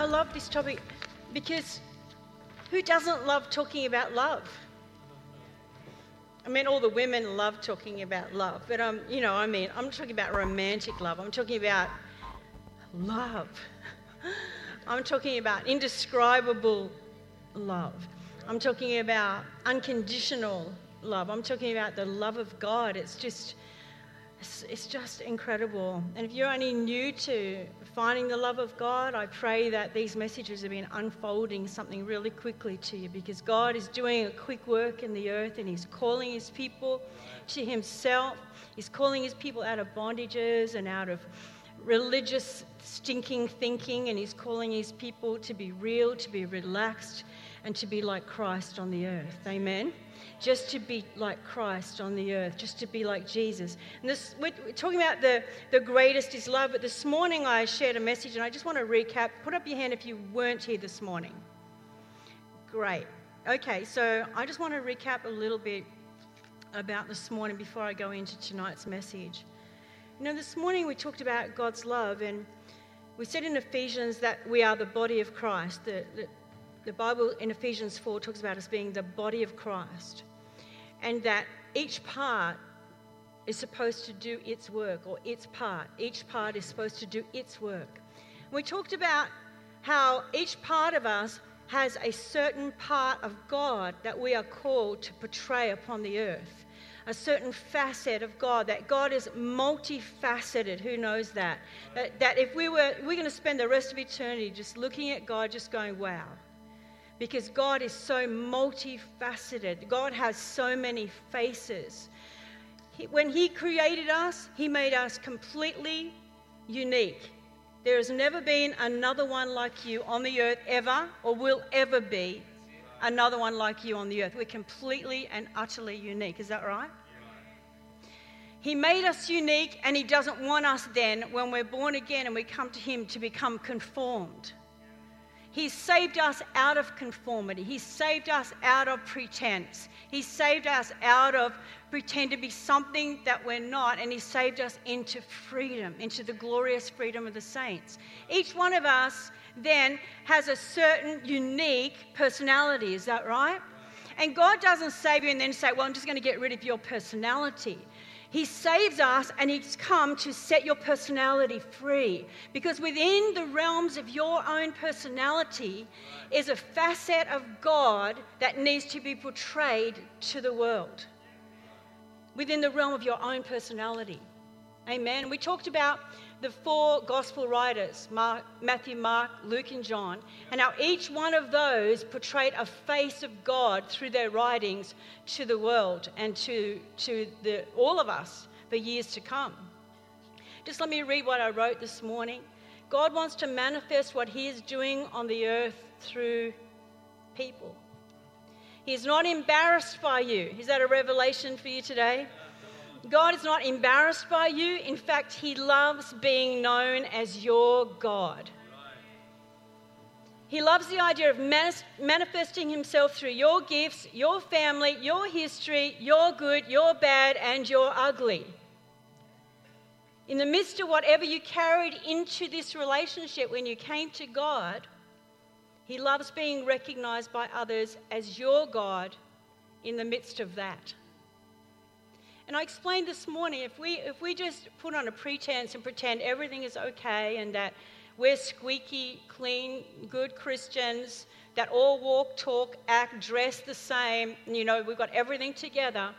I, love this topic because who doesn't love talking about love? I mean, all the women love talking about love, but um, you know, I mean, I'm talking about romantic love. I'm talking about love. I'm talking about indescribable love. I'm talking about unconditional love. I'm talking about the love of God. It's just, it's, it's just incredible. And if you're only new to finding the love of God, I pray that these messages have been unfolding something really quickly to you because God is doing a quick work in the earth and He's calling His people to Himself. He's calling His people out of bondages and out of religious stinking thinking, and He's calling His people to be real, to be relaxed, and to be like Christ on the earth. Amen just to be like Christ on the earth, just to be like Jesus. And this, we're talking about the, the greatest is love, but this morning I shared a message and I just want to recap. Put up your hand if you weren't here this morning. Great. Okay, so I just want to recap a little bit about this morning before I go into tonight's message. You know, this morning we talked about God's love and we said in Ephesians that we are the body of Christ. The, the, the Bible in Ephesians 4 talks about us being the body of Christ and that each part is supposed to do its work or its part. Each part is supposed to do its work. We talked about how each part of us has a certain part of God that we are called to portray upon the earth. A certain facet of God, that God is multifaceted. Who knows that? That, that if we were, we're going to spend the rest of eternity just looking at God, just going, wow because God is so multifaceted. God has so many faces. He, when He created us, He made us completely unique. There has never been another one like you on the earth ever, or will ever be another one like you on the earth. We're completely and utterly unique. Is that right? He made us unique, and He doesn't want us then, when we're born again and we come to Him, to become conformed. He's saved us out of conformity. He saved us out of pretense. He saved us out of pretend to be something that we're not, and He saved us into freedom, into the glorious freedom of the saints. Each one of us then has a certain unique personality, is that right? And God doesn't save you and then say, Well, I'm just going to get rid of your personality. He saves us and He's come to set your personality free. Because within the realms of your own personality is a facet of God that needs to be portrayed to the world. Within the realm of your own personality. Amen. We talked about the four gospel writers Mark, Matthew, Mark, Luke, and John, and how each one of those portrayed a face of God through their writings to the world and to, to the, all of us for years to come. Just let me read what I wrote this morning. God wants to manifest what He is doing on the earth through people. He's not embarrassed by you. Is that a revelation for you today? God is not embarrassed by you. In fact, He loves being known as your God. He loves the idea of manifesting Himself through your gifts, your family, your history, your good, your bad, and your ugly. In the midst of whatever you carried into this relationship when you came to God, He loves being recognized by others as your God in the midst of that. And I explained this morning if we, if we just put on a pretense and pretend everything is okay and that we're squeaky, clean, good Christians that all walk, talk, act, dress the same, you know, we've got everything together,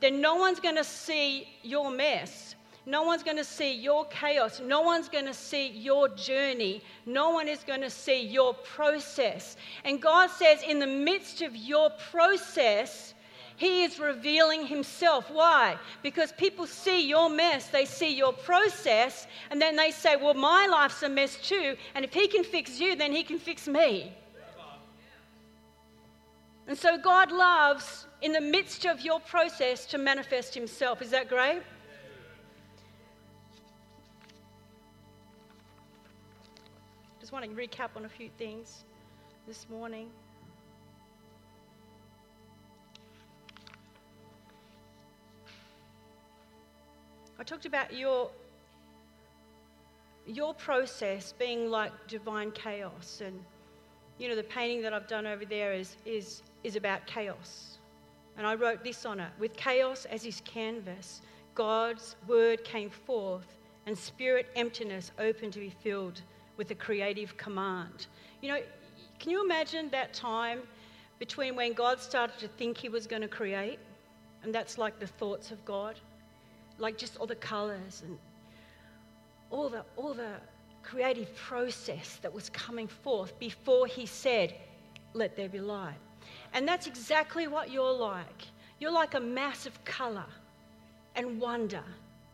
then no one's going to see your mess. No one's going to see your chaos. No one's going to see your journey. No one is going to see your process. And God says, in the midst of your process, He is revealing Himself. Why? Because people see your mess, they see your process, and then they say, Well, my life's a mess too, and if He can fix you, then He can fix me. And so God loves, in the midst of your process, to manifest Himself. Is that great? Just want to recap on a few things this morning. I talked about your your process being like divine chaos and you know the painting that I've done over there is is is about chaos. And I wrote this on it. With chaos as his canvas, God's word came forth and spirit emptiness opened to be filled with a creative command. You know, can you imagine that time between when God started to think he was going to create? And that's like the thoughts of God like just all the colors and all the, all the creative process that was coming forth before he said, Let there be light. And that's exactly what you're like. You're like a mass of color and wonder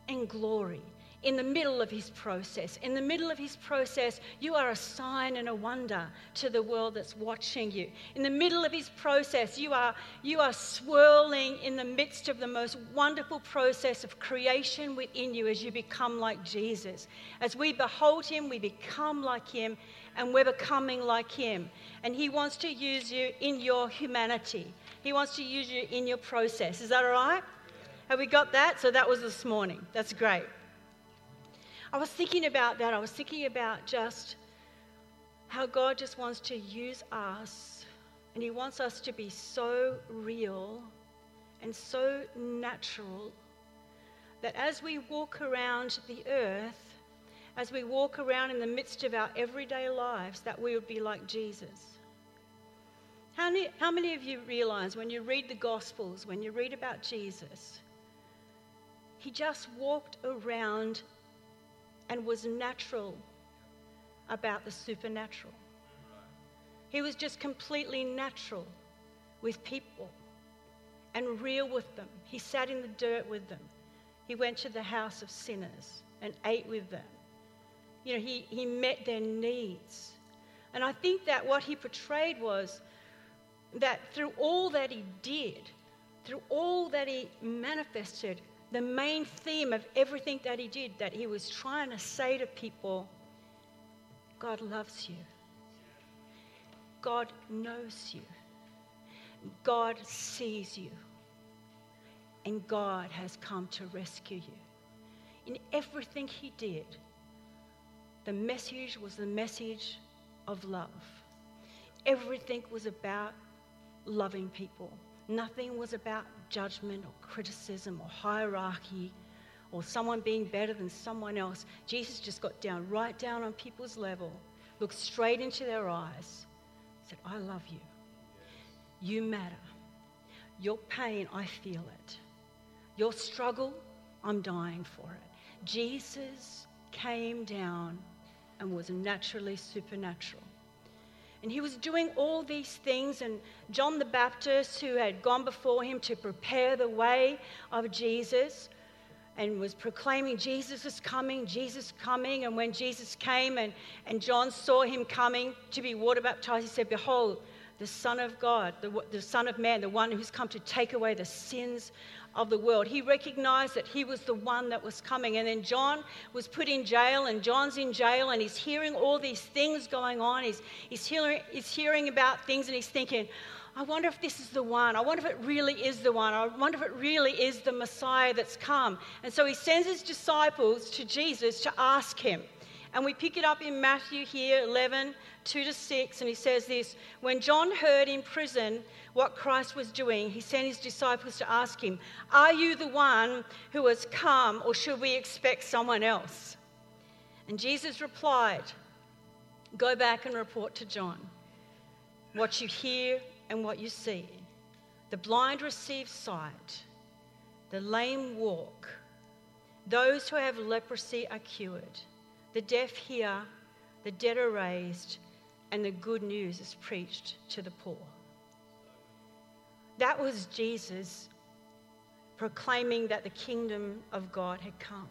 and glory in the middle of his process. In the middle of his process, you are a sign and a wonder to the world that's watching you. In the middle of his process, you are, you are swirling in the midst of the most wonderful process of creation within you as you become like Jesus. As we behold him, we become like him, and we're becoming like him. And he wants to use you in your humanity. He wants to use you in your process. Is that all right? Have we got that? So that was this morning. That's great. I was thinking about that. I was thinking about just how God just wants to use us and He wants us to be so real and so natural that as we walk around the earth, as we walk around in the midst of our everyday lives, that we would be like Jesus. How many, how many of you realize when you read the Gospels, when you read about Jesus, he just walked around and was natural about the supernatural. He was just completely natural with people and real with them. He sat in the dirt with them. He went to the house of sinners and ate with them. You know, he, he met their needs. And I think that what he portrayed was that through all that he did, through all that he manifested, the main theme of everything that he did, that he was trying to say to people God loves you, God knows you, God sees you, and God has come to rescue you. In everything he did, the message was the message of love. Everything was about loving people. Nothing was about judgment or criticism or hierarchy or someone being better than someone else. Jesus just got down, right down on people's level, looked straight into their eyes, said, I love you. You matter. Your pain, I feel it. Your struggle, I'm dying for it. Jesus came down and was naturally supernatural. And he was doing all these things, and John the Baptist, who had gone before him to prepare the way of Jesus, and was proclaiming Jesus is coming, Jesus coming. And when Jesus came and, and John saw him coming to be water baptized, he said, Behold, the Son of God, the, the Son of Man, the one who's come to take away the sins of the world. He recognized that he was the one that was coming. And then John was put in jail, and John's in jail, and he's hearing all these things going on. He's, he's, hearing, he's hearing about things, and he's thinking, I wonder if this is the one. I wonder if it really is the one. I wonder if it really is the Messiah that's come. And so he sends his disciples to Jesus to ask him. And we pick it up in Matthew here, 11, 2 to 6, and he says this When John heard in prison what Christ was doing, he sent his disciples to ask him, Are you the one who has come, or should we expect someone else? And Jesus replied, Go back and report to John what you hear and what you see. The blind receive sight, the lame walk, those who have leprosy are cured, the deaf hear, the dead are raised, and the good news is preached to the poor. That was Jesus proclaiming that the kingdom of God had come.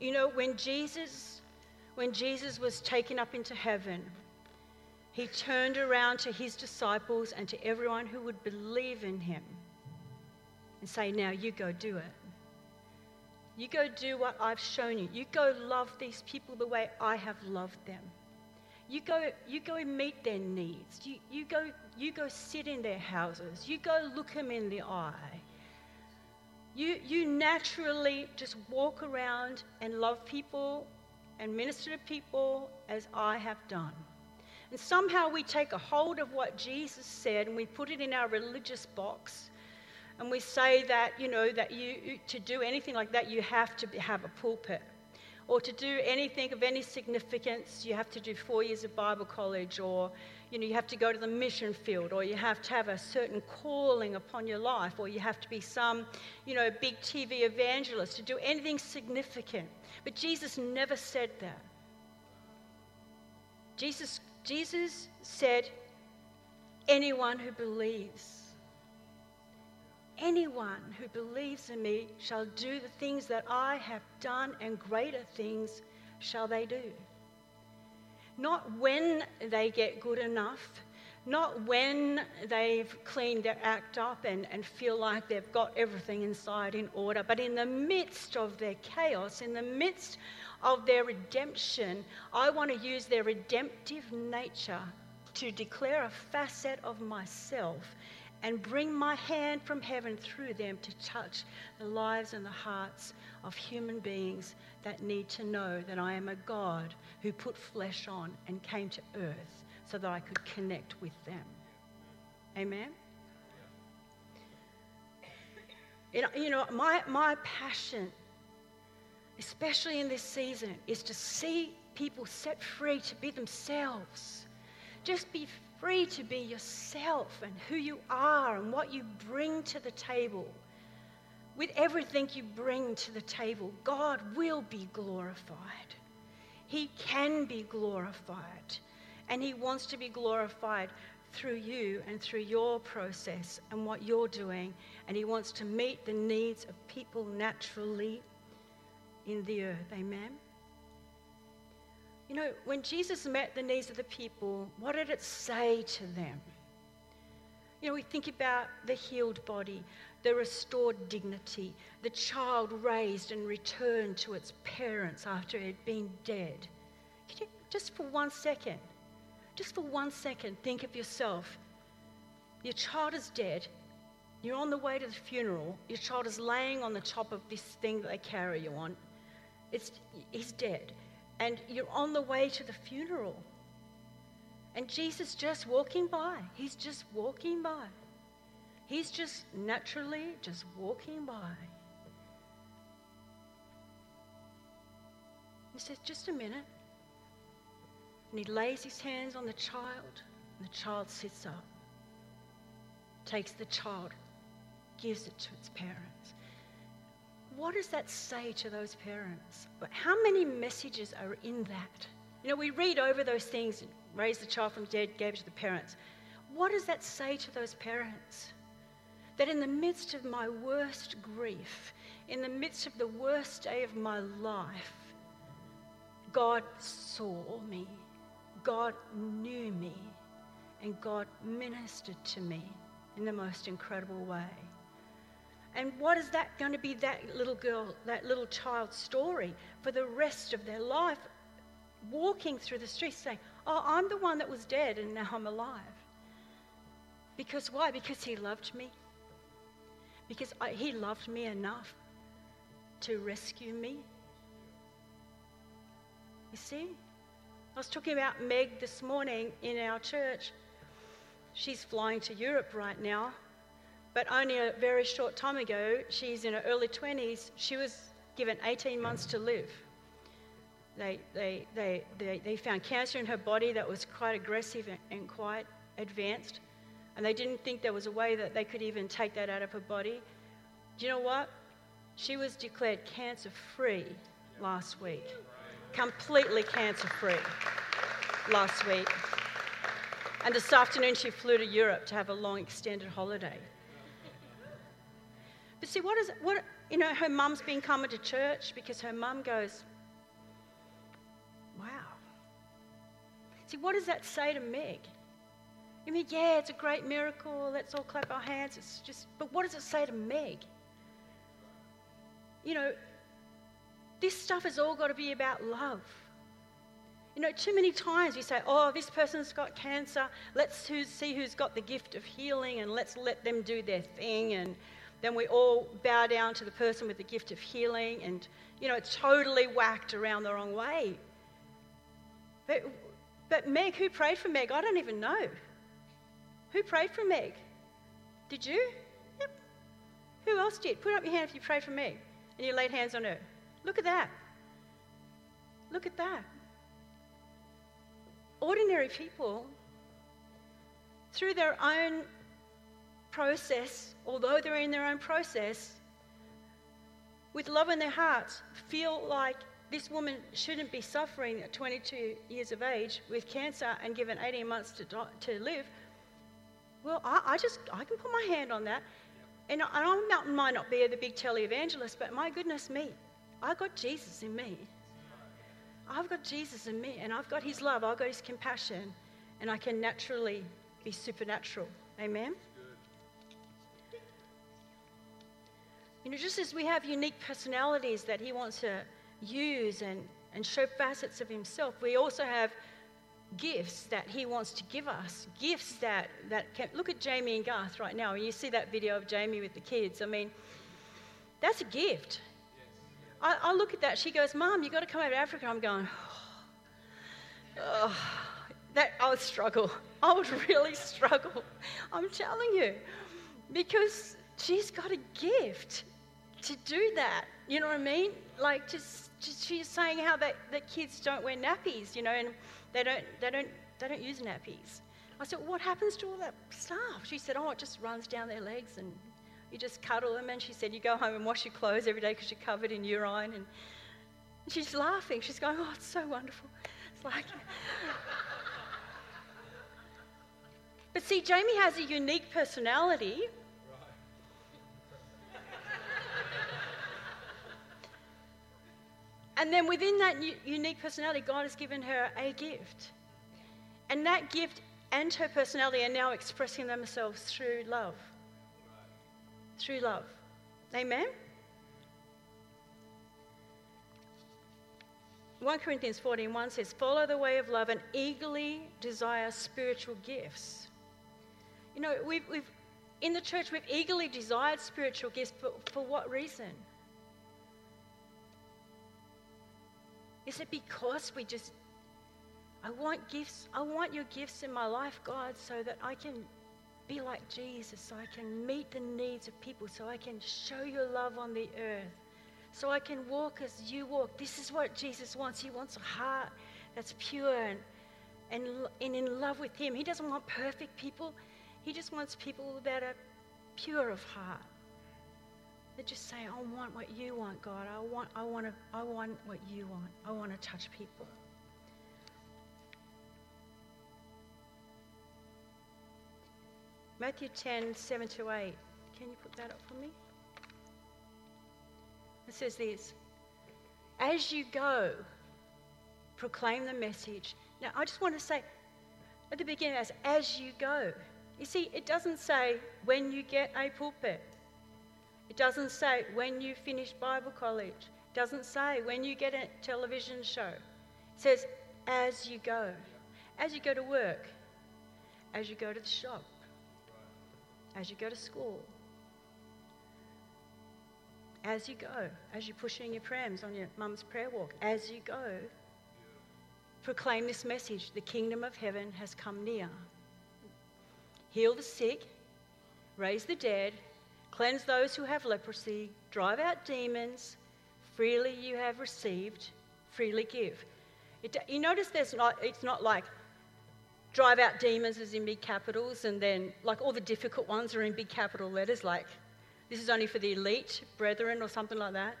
You know, when Jesus when Jesus was taken up into heaven, he turned around to his disciples and to everyone who would believe in him and say, Now you go do it. You go do what I've shown you. You go love these people the way I have loved them. You go, you go meet their needs. You, you, go, you go sit in their houses. You go look them in the eye. You, you naturally just walk around and love people and minister to people as I have done. And somehow we take a hold of what Jesus said and we put it in our religious box. And we say that, you know, that you, to do anything like that, you have to have a pulpit. Or to do anything of any significance, you have to do four years of Bible college, or you know, you have to go to the mission field, or you have to have a certain calling upon your life, or you have to be some, you know, big TV evangelist to do anything significant. But Jesus never said that. Jesus, Jesus said, anyone who believes, anyone who believes in me shall do the things that I have done, and greater things shall they do. Not when they get good enough, not when they've cleaned their act up and, and feel like they've got everything inside in order, but in the midst of their chaos, in the midst of their redemption, I want to use their redemptive nature to declare a facet of myself and bring my hand from heaven through them to touch the lives and the hearts of human beings that need to know that I am a God who put flesh on and came to earth so that I could connect with them. Amen? You know, my, my passion, especially in this season, is to see people set free to be themselves. Just be free to be yourself and who you are and what you bring to the table. With everything you bring to the table, God will be glorified. He can be glorified. And He wants to be glorified through you and through your process and what you're doing. And He wants to meet the needs of people naturally in the earth. Amen. You know, when Jesus met the needs of the people, what did it say to them? You know, we think about the healed body, the restored dignity, the child raised and returned to its parents after it had been dead. Can you, just for one second, just for one second, think of yourself. Your child is dead. You're on the way to the funeral. Your child is laying on the top of this thing that they carry you on. It's, he's dead and you're on the way to the funeral. And Jesus just walking by. He's just walking by. He's just naturally just walking by. He says, just a minute. And he lays his hands on the child, and the child sits up, takes the child, gives it to its parents what does that say to those parents? How many messages are in that? You know, we read over those things, raise the child from the dead, gave it to the parents. What does that say to those parents? That in the midst of my worst grief, in the midst of the worst day of my life, God saw me, God knew me, and God ministered to me in the most incredible way. And what is that going to be that little girl, that little child's story for the rest of their life? Walking through the streets saying, Oh, I'm the one that was dead and now I'm alive. Because why? Because he loved me. Because I, he loved me enough to rescue me. You see? I was talking about Meg this morning in our church. She's flying to Europe right now but only a very short time ago, she's in her early 20s, she was given 18 months to live. They, they, they, they, they found cancer in her body that was quite aggressive and, and quite advanced, and they didn't think there was a way that they could even take that out of her body. Do you know what? She was declared cancer free last week. Completely cancer free last week. And this afternoon she flew to Europe to have a long extended holiday. But see, what is what you know? Her mum's been coming to church because her mum goes, "Wow." See, what does that say to Meg? You mean, yeah, it's a great miracle. Let's all clap our hands. It's just, but what does it say to Meg? You know, this stuff has all got to be about love. You know, too many times we say, oh, this person's got cancer. Let's see who's got the gift of healing and let's let them do their thing. And then we all bow down to the person with the gift of healing and, you know, it's totally whacked around the wrong way. But, but Meg, who prayed for Meg? I don't even know. Who prayed for Meg? Did you? Yep. Who else did? Put up your hand if you prayed for Meg and you laid hands on her. Look at that. Look at that ordinary people, through their own process, although they're in their own process, with love in their hearts, feel like this woman shouldn't be suffering at 22 years of age with cancer and given 18 months to, to live. Well, I, I, just, I can put my hand on that. And I, I might not be the big televangelist, but my goodness me, I've got Jesus in me. I've got Jesus in me and I've got his love, I've got his compassion, and I can naturally be supernatural. Amen? You know, just as we have unique personalities that he wants to use and, and show facets of himself, we also have gifts that he wants to give us. Gifts that, that can. Look at Jamie and Garth right now. And you see that video of Jamie with the kids. I mean, that's a gift. I, I look at that. She goes, Mom, you've got to come over to Africa. I'm going, oh, that I would struggle. I would really struggle. I'm telling you. Because she's got a gift to do that. You know what I mean? Like just, just she's saying how that, that kids don't wear nappies, you know, and they don't they don't they don't use nappies. I said, what happens to all that stuff? She said, oh, it just runs down their legs and you just cuddle them. And she said, You go home and wash your clothes every day because you're covered in urine. And she's laughing. She's going, Oh, it's so wonderful. It's like. but see, Jamie has a unique personality. And then within that unique personality, God has given her a gift. And that gift and her personality are now expressing themselves through love through love. Amen? 1 Corinthians 14 1 says, Follow the way of love and eagerly desire spiritual gifts. You know, we've, we've in the church, we've eagerly desired spiritual gifts, but for what reason? Is it because we just, I want gifts, I want your gifts in my life, God, so that I can be like Jesus, so I can meet the needs of people, so I can show your love on the earth, so I can walk as you walk. This is what Jesus wants. He wants a heart that's pure and, and, and in love with Him. He doesn't want perfect people, He just wants people that are pure of heart. That just say, I want what you want, God. I want, I want, to, I want what you want. I want to touch people. Matthew 10, 7 to 8. Can you put that up for me? It says this As you go, proclaim the message. Now, I just want to say at the beginning, as, as you go. You see, it doesn't say when you get a pulpit. It doesn't say when you finish Bible college. It doesn't say when you get a television show. It says as you go. As you go to work. As you go to the shop as you go to school, as you go, as you're pushing your prams on your mum's prayer walk, as you go, proclaim this message the kingdom of heaven has come near. Heal the sick, raise the dead, cleanse those who have leprosy, drive out demons. Freely you have received, freely give. It, you notice there's not, it's not like drive out demons is in big capitals, and then like all the difficult ones are in big capital letters, like this is only for the elite brethren or something like that.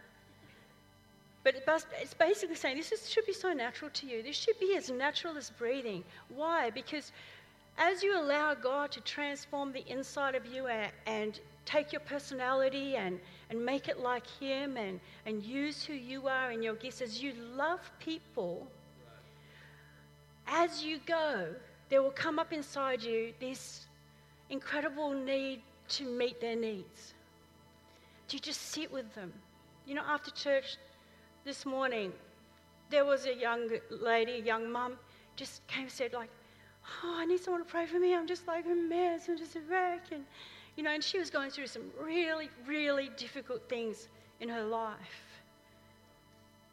But it's basically saying this is, should be so natural to you. This should be as natural as breathing. Why? Because as you allow God to transform the inside of you and, and take your personality and, and make it like Him and, and use who you are and your gifts, as you love people, as you go, there will come up inside you this incredible need to meet their needs. To just sit with them. You know, after church this morning, there was a young lady, a young mum, just came and said, like, oh, I need someone to pray for me. I'm just like a mess. I'm just a wreck. And, you know, and she was going through some really, really difficult things in her life.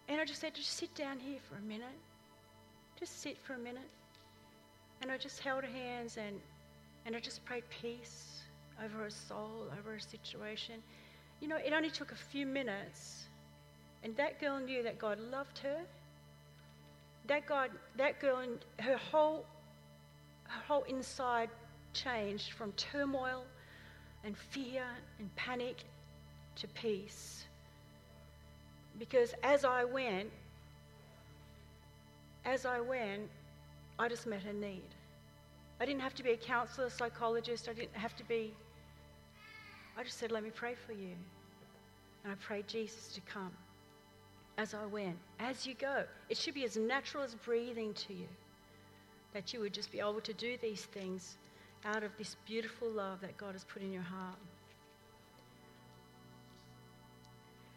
And I just said, just sit down here for a minute. Just sit for a minute. And I just held her hands and, and I just prayed peace over her soul, over her situation. You know, it only took a few minutes. And that girl knew that God loved her. That God, that girl, her whole, her whole inside changed from turmoil and fear and panic to peace. Because as I went, as I went, I just met her need. I didn't have to be a counselor, psychologist. I didn't have to be. I just said, Let me pray for you. And I prayed Jesus to come as I went, as you go. It should be as natural as breathing to you that you would just be able to do these things out of this beautiful love that God has put in your heart.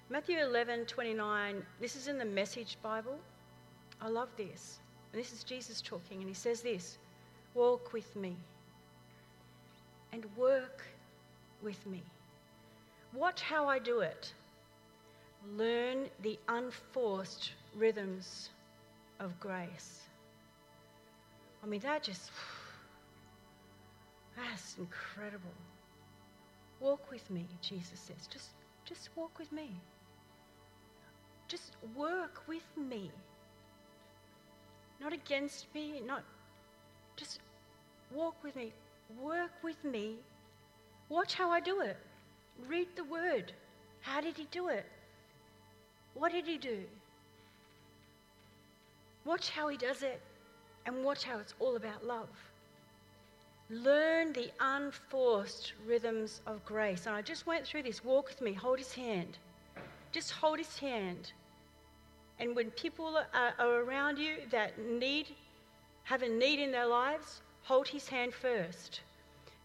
Matthew 11 29, this is in the Message Bible. I love this. And this is Jesus talking, and he says this Walk with me and work with me. Watch how I do it. Learn the unforced rhythms of grace. I mean, that just, that's incredible. Walk with me, Jesus says. Just, just walk with me. Just work with me. Not against me, not just walk with me, work with me. Watch how I do it. Read the word. How did he do it? What did he do? Watch how he does it and watch how it's all about love. Learn the unforced rhythms of grace. And I just went through this. Walk with me, hold his hand. Just hold his hand. And when people are, are around you that need, have a need in their lives, hold his hand first.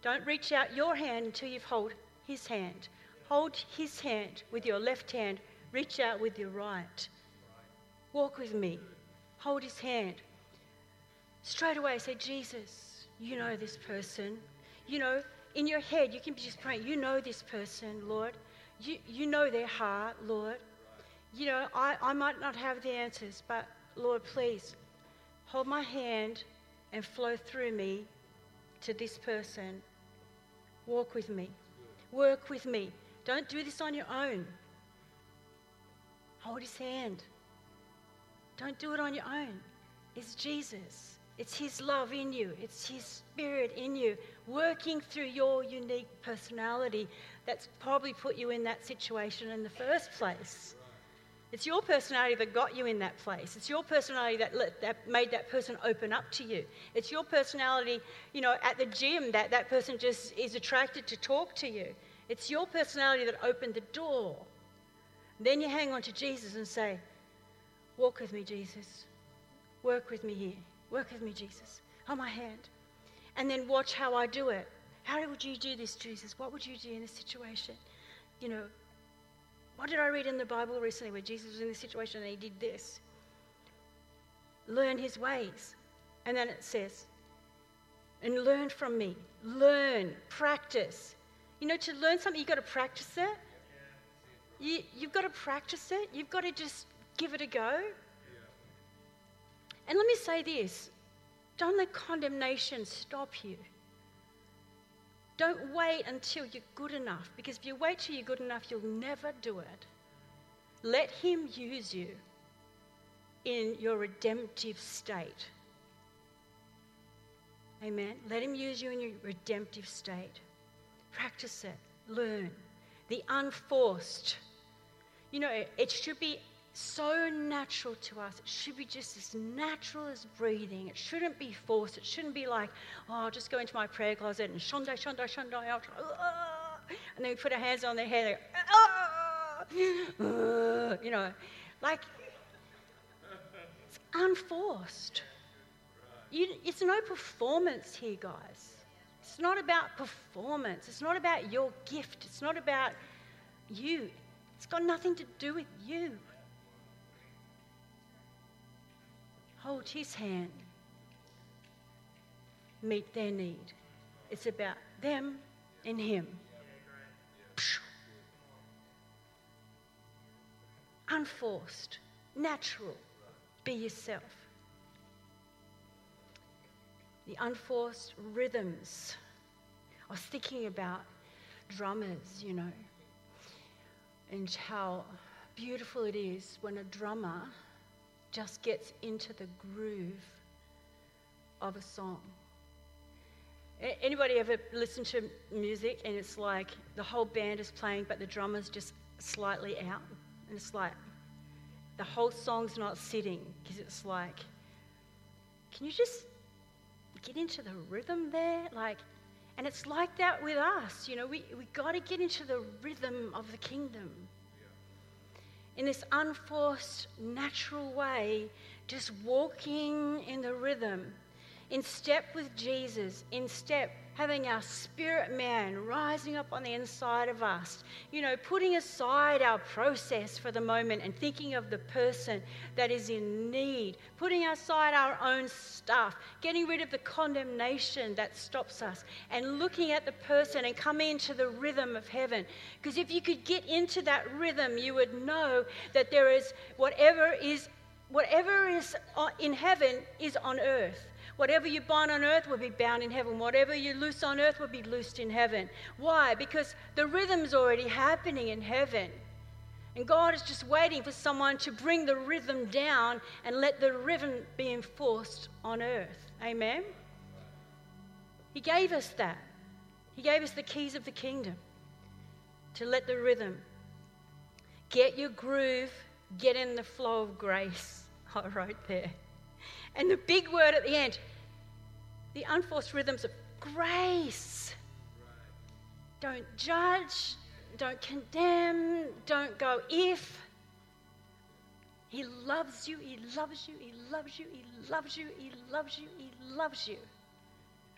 Don't reach out your hand until you've held his hand. Hold his hand with your left hand, reach out with your right. Walk with me. Hold his hand. Straight away say, Jesus, you know this person. You know, in your head, you can be just praying, you know this person, Lord. You, you know their heart, Lord you know, I, I might not have the answers, but Lord, please hold my hand and flow through me to this person. Walk with me. Work with me. Don't do this on your own. Hold his hand. Don't do it on your own. It's Jesus. It's his love in you. It's his spirit in you, working through your unique personality that's probably put you in that situation in the first place. It's your personality that got you in that place. It's your personality that, let, that made that person open up to you. It's your personality, you know, at the gym that that person just is attracted to talk to you. It's your personality that opened the door. Then you hang on to Jesus and say, Walk with me, Jesus. Work with me here. Work with me, Jesus. Hold my hand. And then watch how I do it. How would you do this, Jesus? What would you do in this situation? You know, what did I read in the Bible recently where Jesus was in this situation and he did this? Learn his ways. And then it says, and learn from me. Learn, practice. You know, to learn something, you've got to practice it. You, you've got to practice it. You've got to just give it a go. And let me say this don't let condemnation stop you. Don't wait until you're good enough, because if you wait till you're good enough, you'll never do it. Let Him use you in your redemptive state. Amen. Let Him use you in your redemptive state. Practice it. Learn. The unforced. You know, it should be so natural to us. It should be just as natural as breathing. It shouldn't be forced. It shouldn't be like, oh, I'll just go into my prayer closet and shonda, shonda, shonda, and then we put our hands on their head, ah, uh, uh, uh, you know, like it's unforced. You, it's no performance here, guys. It's not about performance. It's not about your gift. It's not about you. It's got nothing to do with you. Hold his hand, meet their need. It's about them and him. Unforced, natural, be yourself. The unforced rhythms. I was thinking about drummers, you know, and how beautiful it is when a drummer just gets into the groove of a song. Anybody ever listen to music and it's like the whole band is playing, but the drummer's just slightly out? And it's like the whole song's not sitting because it's like, can you just get into the rhythm there? Like, and it's like that with us. You know, we, we got to get into the rhythm of the kingdom in this unforced, natural way, just walking in the rhythm, in step with Jesus, in step, having our spirit man rising up on the inside of us, you know, putting aside our process for the moment and thinking of the person that is in need, putting aside our own stuff, getting rid of the condemnation that stops us, and looking at the person and coming into the rhythm of heaven. Because if you could get into that rhythm, you would know that there is whatever is whatever is uh, in heaven is on earth. Whatever you bind on earth will be bound in heaven. Whatever you loose on earth will be loosed in heaven. Why? Because the rhythm's already happening in heaven. And God is just waiting for someone to bring the rhythm down and let the rhythm be enforced on earth. Amen? He gave us that. He gave us the keys of the kingdom to let the rhythm get your groove, get in the flow of grace. I wrote there. And the big word at the end the unforced rhythms of grace. Don't judge, don't condemn, don't go if. He loves you, he loves you, he loves you, he loves you, he loves you, he loves you.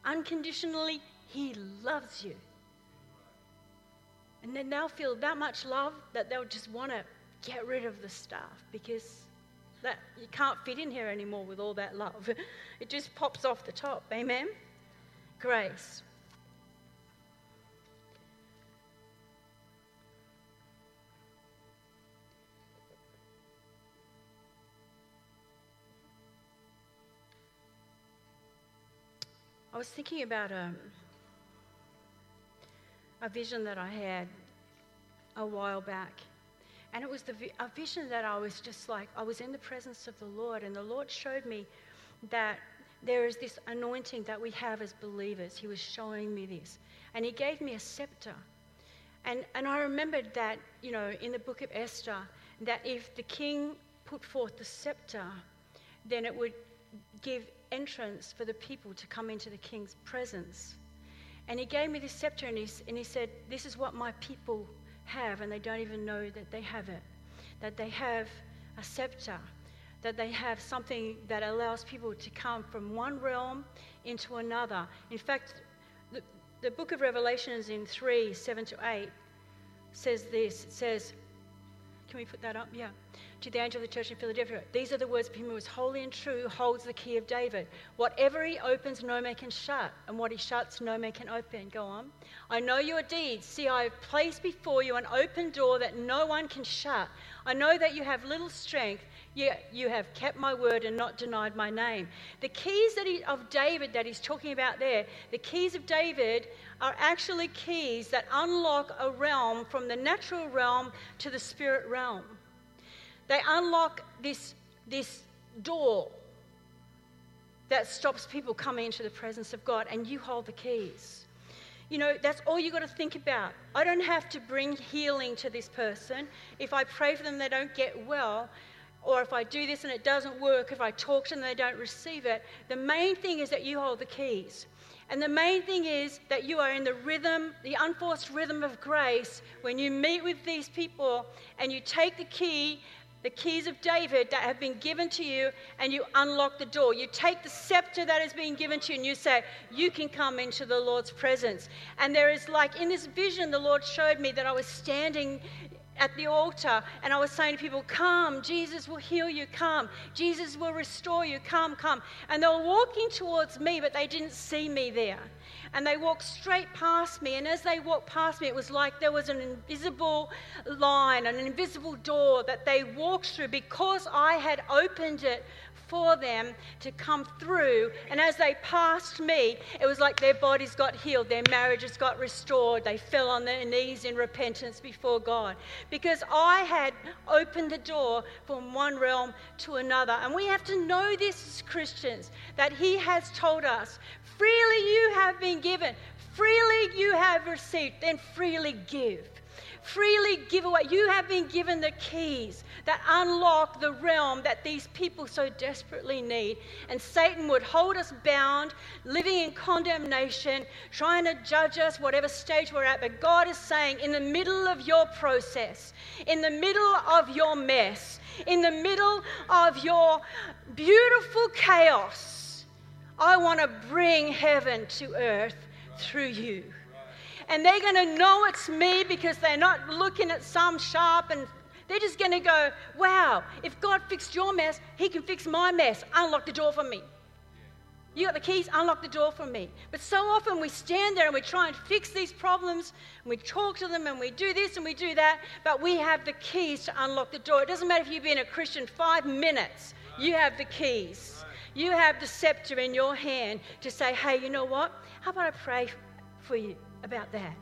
Unconditionally, he loves you. And then they'll feel that much love that they'll just want to get rid of the stuff because that you can't fit in here anymore with all that love. It just pops off the top. Amen? Grace. I was thinking about a, um, a vision that I had a while back. And it was the, a vision that I was just like, I was in the presence of the Lord, and the Lord showed me that there is this anointing that we have as believers. He was showing me this. And He gave me a scepter. And, and I remembered that, you know, in the book of Esther, that if the king put forth the scepter, then it would give entrance for the people to come into the king's presence. And he gave me this scepter and he, and he said, This is what my people have, and they don't even know that they have it. That they have a scepter, that they have something that allows people to come from one realm into another. In fact, the, the book of Revelations in 3 7 to 8 says this it says, Can we put that up? Yeah to the angel of the church in Philadelphia. These are the words of him who is holy and true, holds the key of David. Whatever he opens, no man can shut, and what he shuts, no man can open. Go on. I know your deeds. See, I have placed before you an open door that no one can shut. I know that you have little strength, yet you have kept my word and not denied my name. The keys that he, of David that he's talking about there, the keys of David are actually keys that unlock a realm from the natural realm to the spirit realm. They unlock this, this door that stops people coming into the presence of God, and you hold the keys. You know, that's all you got to think about. I don't have to bring healing to this person. If I pray for them, they don't get well, or if I do this and it doesn't work, if I talk to them, they don't receive it. The main thing is that you hold the keys. And the main thing is that you are in the rhythm, the unforced rhythm of grace, when you meet with these people and you take the key the keys of David that have been given to you and you unlock the door. You take the scepter that has been given to you and you say, You can come into the Lord's presence. And there is like in this vision, the Lord showed me that I was standing at the altar and I was saying to people, Come, Jesus will heal you, come. Jesus will restore you, come, come. And they were walking towards me, but they didn't see me there and they walked straight past me. And as they walked past me, it was like there was an invisible line, an invisible door that they walked through because I had opened it for them to come through. And as they passed me, it was like their bodies got healed, their marriages got restored. They fell on their knees in repentance before God because I had opened the door from one realm to another. And we have to know this as Christians that He has told us freely you have been given, freely you have received, then freely give freely give away. You have been given the keys that unlock the realm that these people so desperately need. And Satan would hold us bound, living in condemnation, trying to judge us, whatever stage we're at. But God is saying, in the middle of your process, in the middle of your mess, in the middle of your beautiful chaos, I want to bring heaven to earth through you and they're going to know it's me because they're not looking at some sharp and they're just going to go, wow, if God fixed your mess, He can fix my mess. Unlock the door for me. You got the keys, unlock the door for me. But so often we stand there and we try and fix these problems, and we talk to them and we do this and we do that, but we have the keys to unlock the door. It doesn't matter if you've been a Christian five minutes, you have the keys. You have the scepter in your hand to say, hey, you know what? How about I pray for you? About that?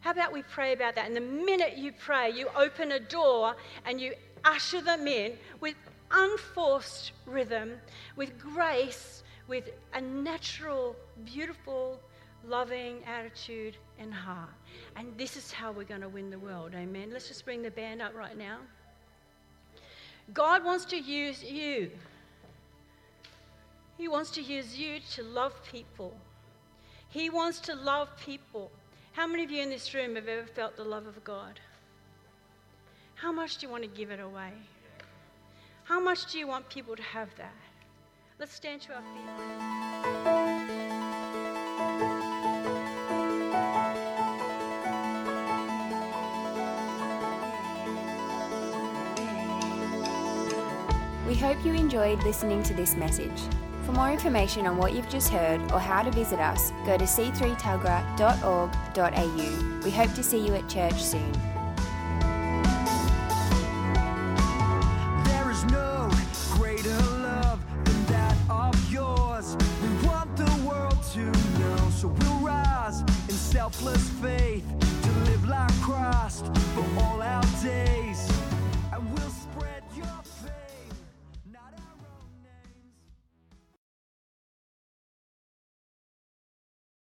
How about we pray about that? And the minute you pray, you open a door and you usher them in with unforced rhythm, with grace, with a natural, beautiful, loving attitude and heart. And this is how we're going to win the world. Amen. Let's just bring the band up right now. God wants to use you. He wants to use you to love people he wants to love people. How many of you in this room have ever felt the love of God? How much do you want to give it away? How much do you want people to have that? Let's stand to our feet. We hope you enjoyed listening to this message. For more information on what you've just heard or how to visit us, go to c3tuggerah.org.au. We hope to see you at church soon.